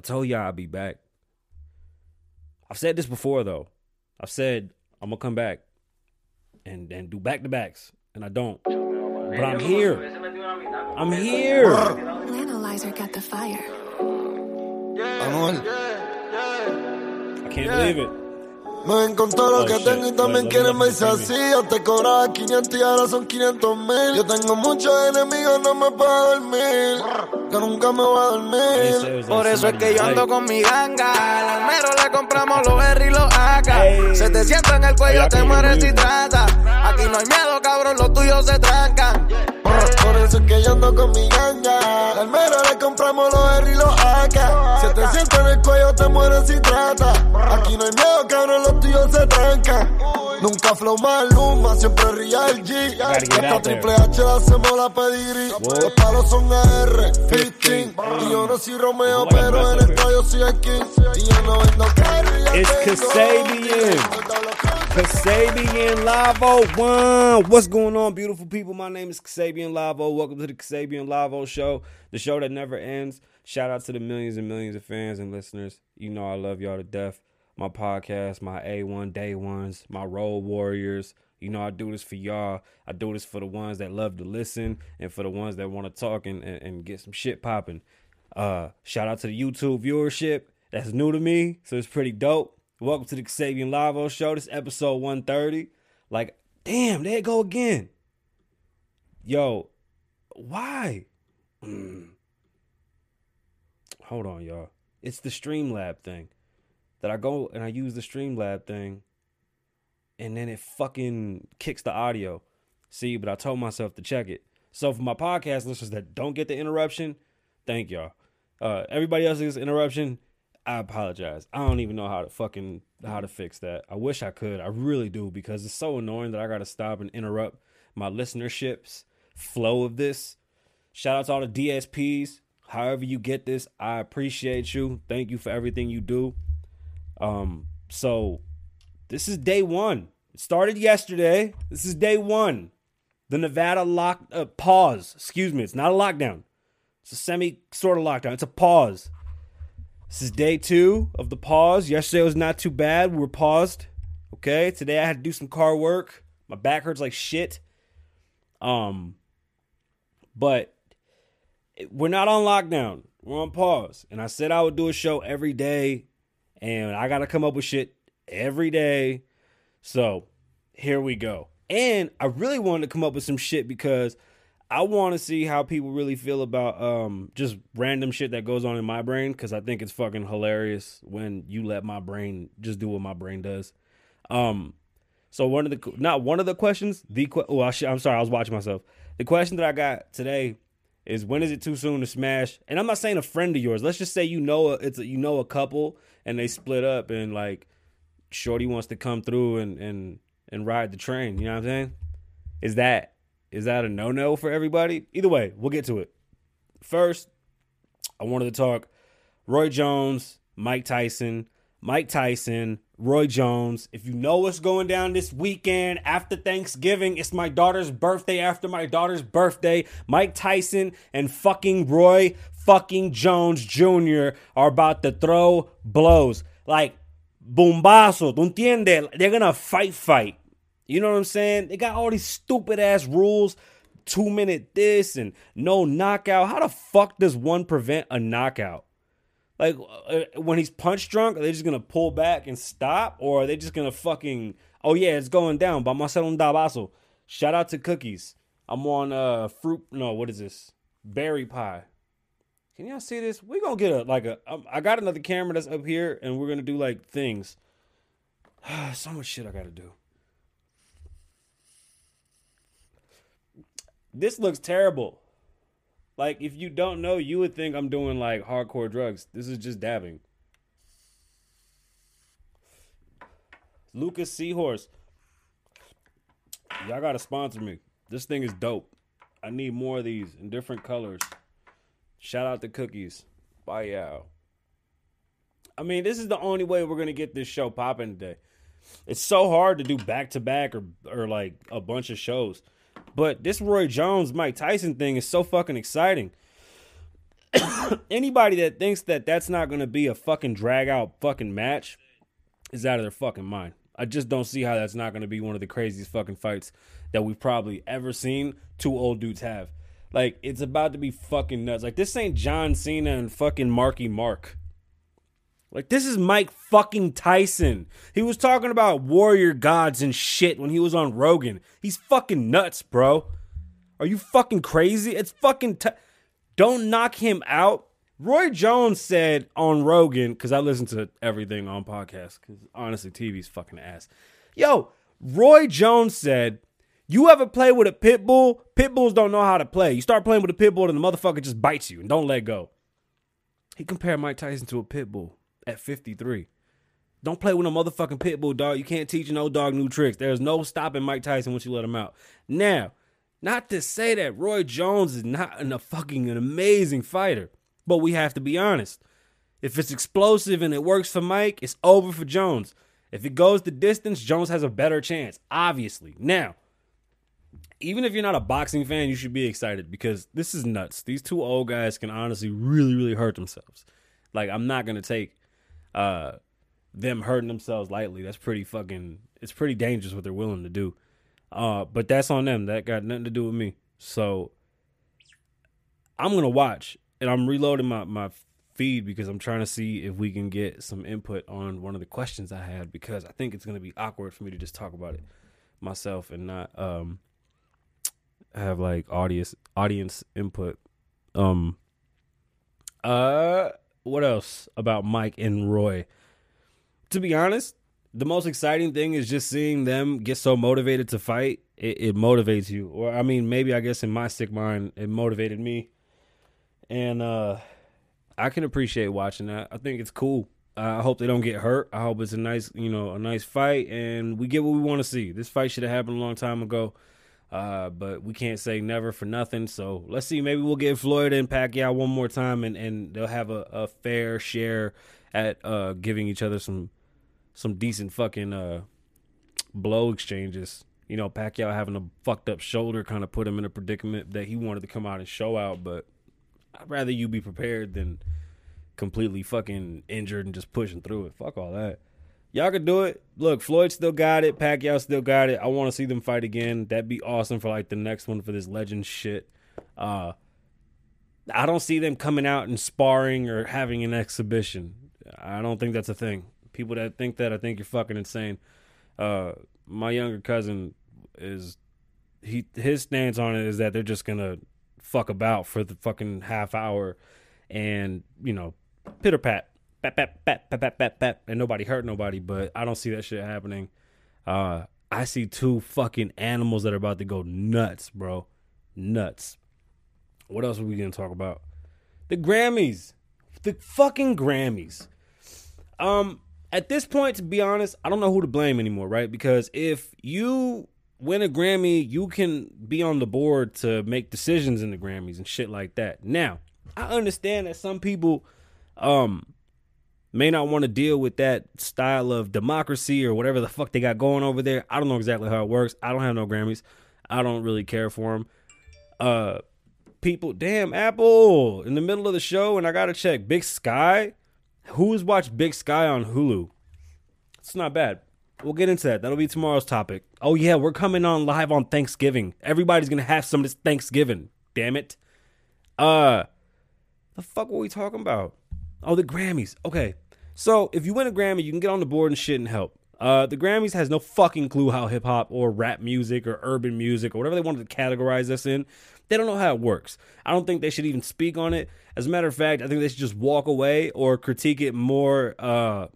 I told y'all I'd be back. I've said this before though. I've said I'm gonna come back and and do back to backs, and I don't. But I'm here. I'm here. Analyzer got the fire. Anuel. I can't believe it. Me ven con todo lo Oh, que shit. tengo y también let quieren me verse así. Yo te cobraba 500 y ahora son 500 mil. Yo tengo muchos enemigos, no me puedo dormir. Que nunca me voy a dormir. Por eso es que yo ando con mi ganga. Al almero le compramos los R y los AK. Ey. Se te sienta en el cuello, te mueres si trata. Aquí no hay miedo, cabrón, los tuyos se trancan. Por eso es que yo ando con mi ganga. Al mero le compramos los R y los AK. Si te sientes en el cuello, te mueres si trata. Aquí no hay miedo, cabrón, los tuyos se trancan. Nunca flow más luma, siempre ría el G. There. triple H la hacemos la pedigrí. Los palos son AR, 15. Y yo no soy Romeo, pero en esto yo soy el King. Y yo no vendo carry, ya It's tengo. Kasabian. Lavoe One. What's going on, beautiful people? My name is Kasabian Lavoe. Welcome to the Kasabian Lavoe Show, the show that never ends. Shout out to the millions and millions of fans and listeners. You know I love y'all to death. My podcast, my A1 Day Ones, my Road Warriors. You know I do this for y'all. I do this for the ones that love to listen and for the ones that want to talk and, and, and get some shit popping. Uh, shout out to the YouTube viewership. That's new to me, so it's pretty dope. Welcome to the Kasabian Lavoe Show. This is episode 130. Like, damn, there go again. Yo, why? Mm. Hold on, y'all. It's the Streamlab thing. That I go and I use the Streamlab thing, and then it fucking kicks the audio. See, but I told myself to check it. So for my podcast listeners that don't get the interruption, thank y'all. Uh, everybody else's interruption, I apologize. I don't even know how to fucking how to fix that. I wish I could. I really do because it's so annoying that I got to stop and interrupt my listenership's flow of this. Shout out to all the DSPs. However you get this, I appreciate you. Thank you for everything you do. Um, so this is day one. It started yesterday. This is day one. The Nevada lock uh, pause. Excuse me. It's not a lockdown. It's a semi sort of lockdown. It's a pause. This is day two of the pause. Yesterday was not too bad. We were paused. Okay. Today I had to do some car work. My back hurts like shit. Um, but we're not on lockdown. We're on pause. And I said I would do a show every day, and I got to come up with shit every day. So here we go. And I really wanted to come up with some shit because I want to see how people really feel about um just random shit that goes on in my brain because I think it's fucking hilarious when you let my brain just do what my brain does. Um, so one of the not one of the questions, the oh I'm sorry, I was watching myself. The question that I got today is when is it too soon to smash? And I'm not saying a friend of yours. Let's just say you know a, it's a, you know a couple and they split up and like Shorty wants to come through and and and ride the train. You know what I'm saying? Is that is that a no no for everybody? Either way, we'll get to it. First, I wanted to talk Roy Jones, Mike Tyson, Mike Tyson, Roy Jones. If you know what's going down this weekend after Thanksgiving, it's my daughter's birthday. After my daughter's birthday, Mike Tyson and fucking Roy fucking Jones Jr. are about to throw blows. Like, bombazo, ¿tú entiendes? They're gonna fight, fight. You know what I'm saying? They got all these stupid ass rules. Two minute this and no knockout. How the fuck does one prevent a knockout? Like uh, when he's punch drunk, are they just gonna pull back and stop, or are they just gonna fucking? Oh yeah, it's going down. By Marcelo Dabaso. Shout out to Cookies. I'm on uh fruit. No, what is this? Berry pie. Can y'all see this? We're gonna get a like a. Um, I got another camera that's up here, and we're gonna do like things. so much shit I gotta do. This looks terrible. Like if you don't know, you would think I'm doing like hardcore drugs. This is just dabbing. Lucas Seahorse. Y'all gotta sponsor me. This thing is dope. I need more of these in different colors. Shout out to Cookies. Bye y'all. I mean, this is the only way we're gonna get this show popping today. It's so hard to do back to back or or like a bunch of shows. But this Roy Jones Mike Tyson thing is so fucking exciting. Anybody that thinks that that's not going to be a fucking drag out fucking match is out of their fucking mind. I just don't see how that's not going to be one of the craziest fucking fights that we've probably ever seen two old dudes have. Like it's about to be fucking nuts. Like this ain't John Cena and fucking Marky Mark. Like this is Mike fucking Tyson. He was talking about warrior gods and shit when he was on Rogan. He's fucking nuts, bro. Are you fucking crazy? It's fucking t- Don't knock him out. Roy Jones said on Rogan cuz I listen to everything on podcasts cuz honestly TV's fucking ass. Yo, Roy Jones said you ever play with a pit bull? Pit bulls don't know how to play. You start playing with a pit bull and the motherfucker just bites you and don't let go. He compared Mike Tyson to a pit bull at 53. Don't play with a motherfucking pit bull, dog. You can't teach no dog new tricks. There's no stopping Mike Tyson once you let him out. Now, not to say that Roy Jones is not an, a fucking an amazing fighter, but we have to be honest. If it's explosive and it works for Mike, it's over for Jones. If it goes the distance, Jones has a better chance, obviously. Now, even if you're not a boxing fan, you should be excited because this is nuts. These two old guys can honestly really, really hurt themselves. Like, I'm not gonna take uh them hurting themselves lightly. That's pretty fucking it's pretty dangerous what they're willing to do. Uh but that's on them. That got nothing to do with me. So I'm gonna watch and I'm reloading my, my feed because I'm trying to see if we can get some input on one of the questions I had because I think it's gonna be awkward for me to just talk about it myself and not um have like audience audience input. Um uh what else about Mike and Roy? To be honest, the most exciting thing is just seeing them get so motivated to fight. It, it motivates you, or I mean, maybe I guess in my sick mind, it motivated me, and uh I can appreciate watching that. I think it's cool. I hope they don't get hurt. I hope it's a nice, you know, a nice fight, and we get what we want to see. This fight should have happened a long time ago. Uh, but we can't say never for nothing. So let's see. Maybe we'll get Floyd and Pacquiao one more time, and, and they'll have a, a fair share at uh, giving each other some some decent fucking uh, blow exchanges. You know, Pacquiao having a fucked up shoulder kind of put him in a predicament that he wanted to come out and show out. But I'd rather you be prepared than completely fucking injured and just pushing through it. Fuck all that. Y'all could do it. Look, Floyd still got it. Pacquiao still got it. I want to see them fight again. That'd be awesome for like the next one for this legend shit. Uh, I don't see them coming out and sparring or having an exhibition. I don't think that's a thing. People that think that, I think you're fucking insane. Uh, my younger cousin is he his stance on it is that they're just gonna fuck about for the fucking half hour, and you know, pitter pat bap, bap, bap, bap, bap, bap, bap, and nobody hurt nobody. But I don't see that shit happening. Uh, I see two fucking animals that are about to go nuts, bro. Nuts. What else are we gonna talk about? The Grammys. The fucking Grammys. Um, at this point, to be honest, I don't know who to blame anymore, right? Because if you win a Grammy, you can be on the board to make decisions in the Grammys and shit like that. Now, I understand that some people um may not want to deal with that style of democracy or whatever the fuck they got going over there. I don't know exactly how it works. I don't have no Grammys. I don't really care for them. Uh, people, damn Apple in the middle of the show, and I gotta check Big Sky. Who's watched Big Sky on Hulu? It's not bad. We'll get into that. That'll be tomorrow's topic. Oh yeah, we're coming on live on Thanksgiving. Everybody's gonna have some of this Thanksgiving. Damn it. Uh, the fuck were we talking about? Oh, the Grammys. Okay. So if you win a Grammy, you can get on the board and shit and help. Uh, the Grammys has no fucking clue how hip hop or rap music or urban music or whatever they wanted to categorize us in. They don't know how it works. I don't think they should even speak on it. As a matter of fact, I think they should just walk away or critique it more. Uh,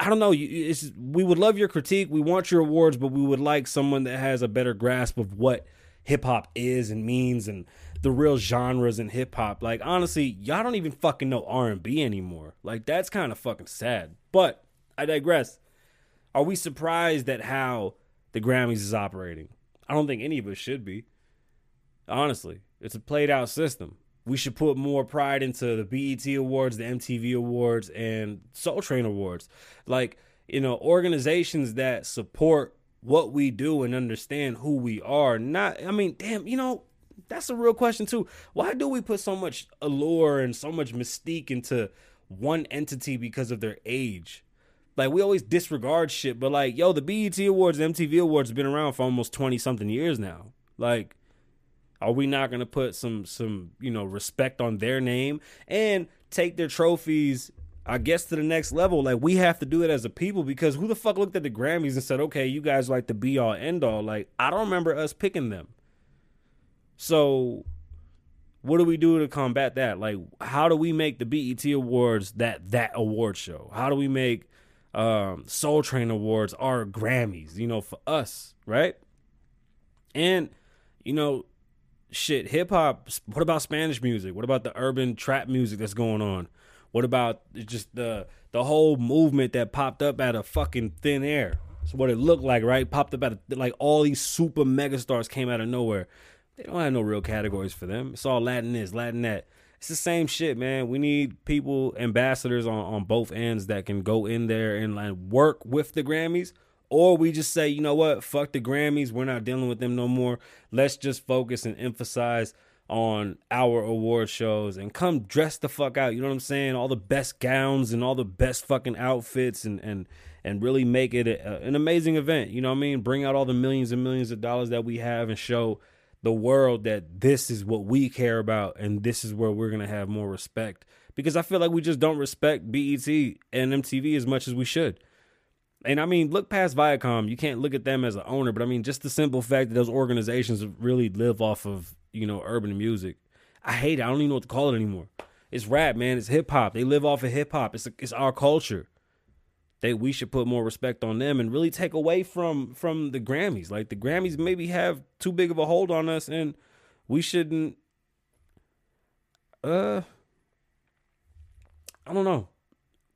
I don't know. It's, we would love your critique. We want your awards, but we would like someone that has a better grasp of what hip hop is and means and the real genres in hip hop. Like honestly, y'all don't even fucking know R and B anymore. Like that's kind of fucking sad. But I digress. Are we surprised at how the Grammys is operating? I don't think any of us should be. Honestly, it's a played out system. We should put more pride into the BET Awards, the MTV Awards, and Soul Train Awards. Like, you know, organizations that support what we do and understand who we are. Not, I mean, damn, you know, That's a real question too. Why do we put so much allure and so much mystique into one entity because of their age? Like we always disregard shit, but like, yo, the BET Awards, MTV Awards have been around for almost twenty something years now. Like, are we not gonna put some some you know respect on their name and take their trophies? I guess to the next level. Like we have to do it as a people because who the fuck looked at the Grammys and said, "Okay, you guys like the be all end all." Like I don't remember us picking them. So, what do we do to combat that? Like, how do we make the BET Awards that that award show? How do we make um, Soul Train Awards our Grammys? You know, for us, right? And you know, shit, hip hop. What about Spanish music? What about the urban trap music that's going on? What about just the the whole movement that popped up out of fucking thin air? That's what it looked like, right? Popped up out of like all these super megastars came out of nowhere. They don't have no real categories for them. It's all Latin this, Latin that. It's the same shit, man. We need people, ambassadors on, on both ends that can go in there and like work with the Grammys. Or we just say, you know what, fuck the Grammys. We're not dealing with them no more. Let's just focus and emphasize on our award shows and come dress the fuck out. You know what I'm saying? All the best gowns and all the best fucking outfits and and and really make it a, an amazing event. You know what I mean? Bring out all the millions and millions of dollars that we have and show the world that this is what we care about and this is where we're gonna have more respect. Because I feel like we just don't respect BET and MTV as much as we should. And I mean, look past Viacom. You can't look at them as an owner, but I mean, just the simple fact that those organizations really live off of you know urban music. I hate it. I don't even know what to call it anymore. It's rap, man. It's hip hop. They live off of hip hop. It's it's our culture. They we should put more respect on them and really take away from from the Grammys. Like the Grammys maybe have too big of a hold on us, and we shouldn't. Uh, I don't know.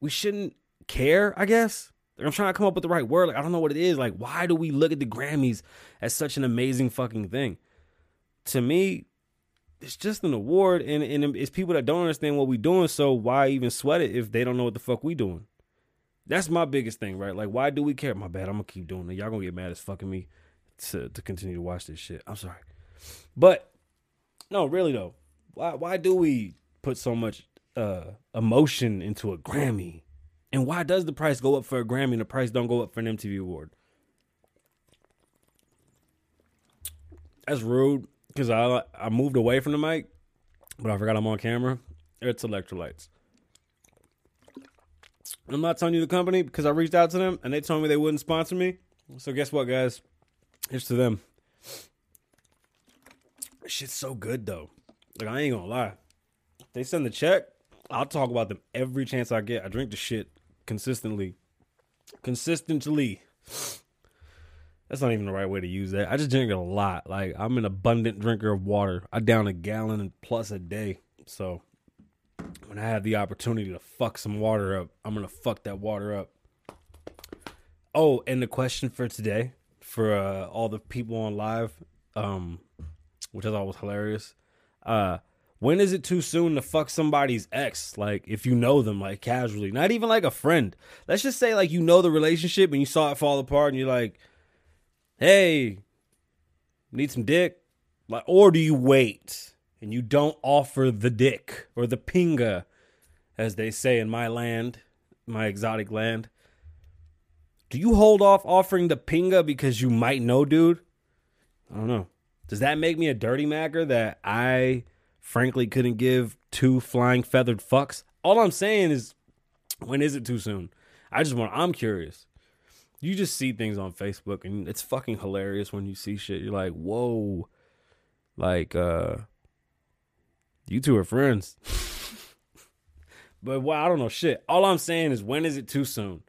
We shouldn't care. I guess. I'm trying to come up with the right word. Like I don't know what it is. Like why do we look at the Grammys as such an amazing fucking thing? To me, it's just an award, and and it's people that don't understand what we're doing. So why even sweat it if they don't know what the fuck we doing? That's my biggest thing, right? Like, why do we care? My bad. I'm gonna keep doing it. Y'all gonna get mad as fucking me to to continue to watch this shit. I'm sorry, but no, really though, why why do we put so much uh emotion into a Grammy? And why does the price go up for a Grammy and the price don't go up for an MTV award? That's rude because I I moved away from the mic, but I forgot I'm on camera. It's electrolytes. I'm not telling you the company because I reached out to them and they told me they wouldn't sponsor me. So guess what, guys? It's to them. Shit's so good though. Like I ain't gonna lie. If they send the check, I'll talk about them every chance I get. I drink the shit consistently. Consistently. That's not even the right way to use that. I just drink it a lot. Like I'm an abundant drinker of water. I down a gallon plus a day. So when I have the opportunity to fuck some water up, I'm gonna fuck that water up. Oh, and the question for today, for uh, all the people on live, um, which I thought was hilarious. Uh, when is it too soon to fuck somebody's ex? Like, if you know them, like casually, not even like a friend. Let's just say, like, you know the relationship and you saw it fall apart, and you're like, "Hey, need some dick?" Like, or do you wait? And you don't offer the dick or the pinga, as they say in my land, my exotic land, do you hold off offering the pinga because you might know, dude? I don't know. Does that make me a dirty macker that I frankly couldn't give two flying feathered fucks? All I'm saying is, when is it too soon? I just want, I'm curious. You just see things on Facebook and it's fucking hilarious when you see shit. You're like, whoa. Like, uh, you two are friends. but well, I don't know shit. All I'm saying is when is it too soon?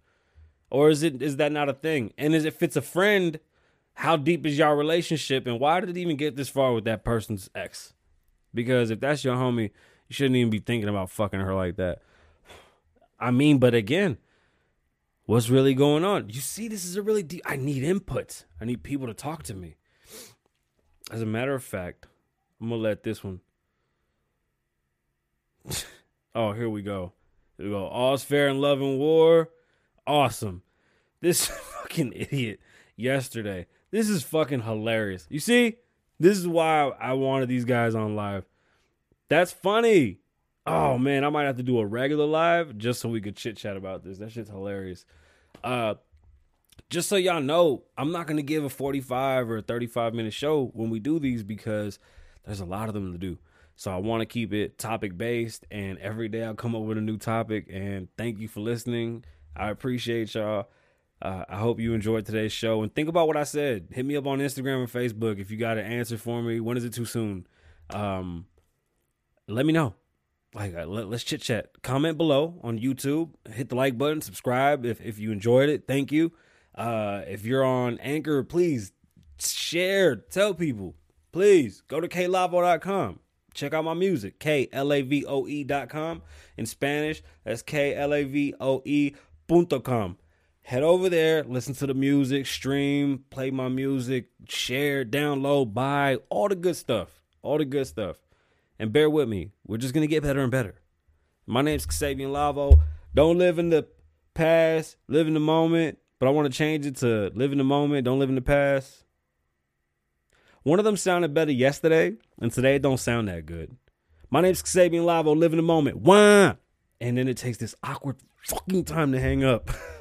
Or is it is that not a thing? And is if it's a friend, how deep is y'all relationship and why did it even get this far with that person's ex? Because if that's your homie, you shouldn't even be thinking about fucking her like that. I mean, but again, what's really going on? You see, this is a really deep. I need input. I need people to talk to me. As a matter of fact, I'm gonna let this one oh, here we go. Here we go. All's fair in love and war. Awesome. This fucking idiot yesterday. This is fucking hilarious. You see? This is why I wanted these guys on live. That's funny. Oh man, I might have to do a regular live just so we could chit chat about this. That shit's hilarious. Uh just so y'all know, I'm not gonna give a 45 or a 35 minute show when we do these because there's a lot of them to do. So I want to keep it topic based, and every day I'll come up with a new topic. And thank you for listening. I appreciate y'all. Uh, I hope you enjoyed today's show. And think about what I said. Hit me up on Instagram and Facebook if you got an answer for me. When is it too soon? Um, let me know. Like, uh, let, us chit chat. Comment below on YouTube. Hit the like button. Subscribe if if you enjoyed it. Thank you. Uh, if you're on Anchor, please share. Tell people. Please go to klavoe.com. Check out my music, K-L-A-V-O-E dot com. In Spanish, that's K-L-A-V-O-E punto com. Head over there, listen to the music, stream, play my music, share, download, buy, all the good stuff. All the good stuff. And bear with me, we're just going to get better and better. My name's Xavier Lavoe. Don't live in the past, live in the moment. But I want to change it to live in the moment, don't live in the past. One of them sounded better yesterday, and today it don't sound that good. My name's Xavier Lavoe, live in the moment. Wah! And then it takes this awkward fucking time to hang up.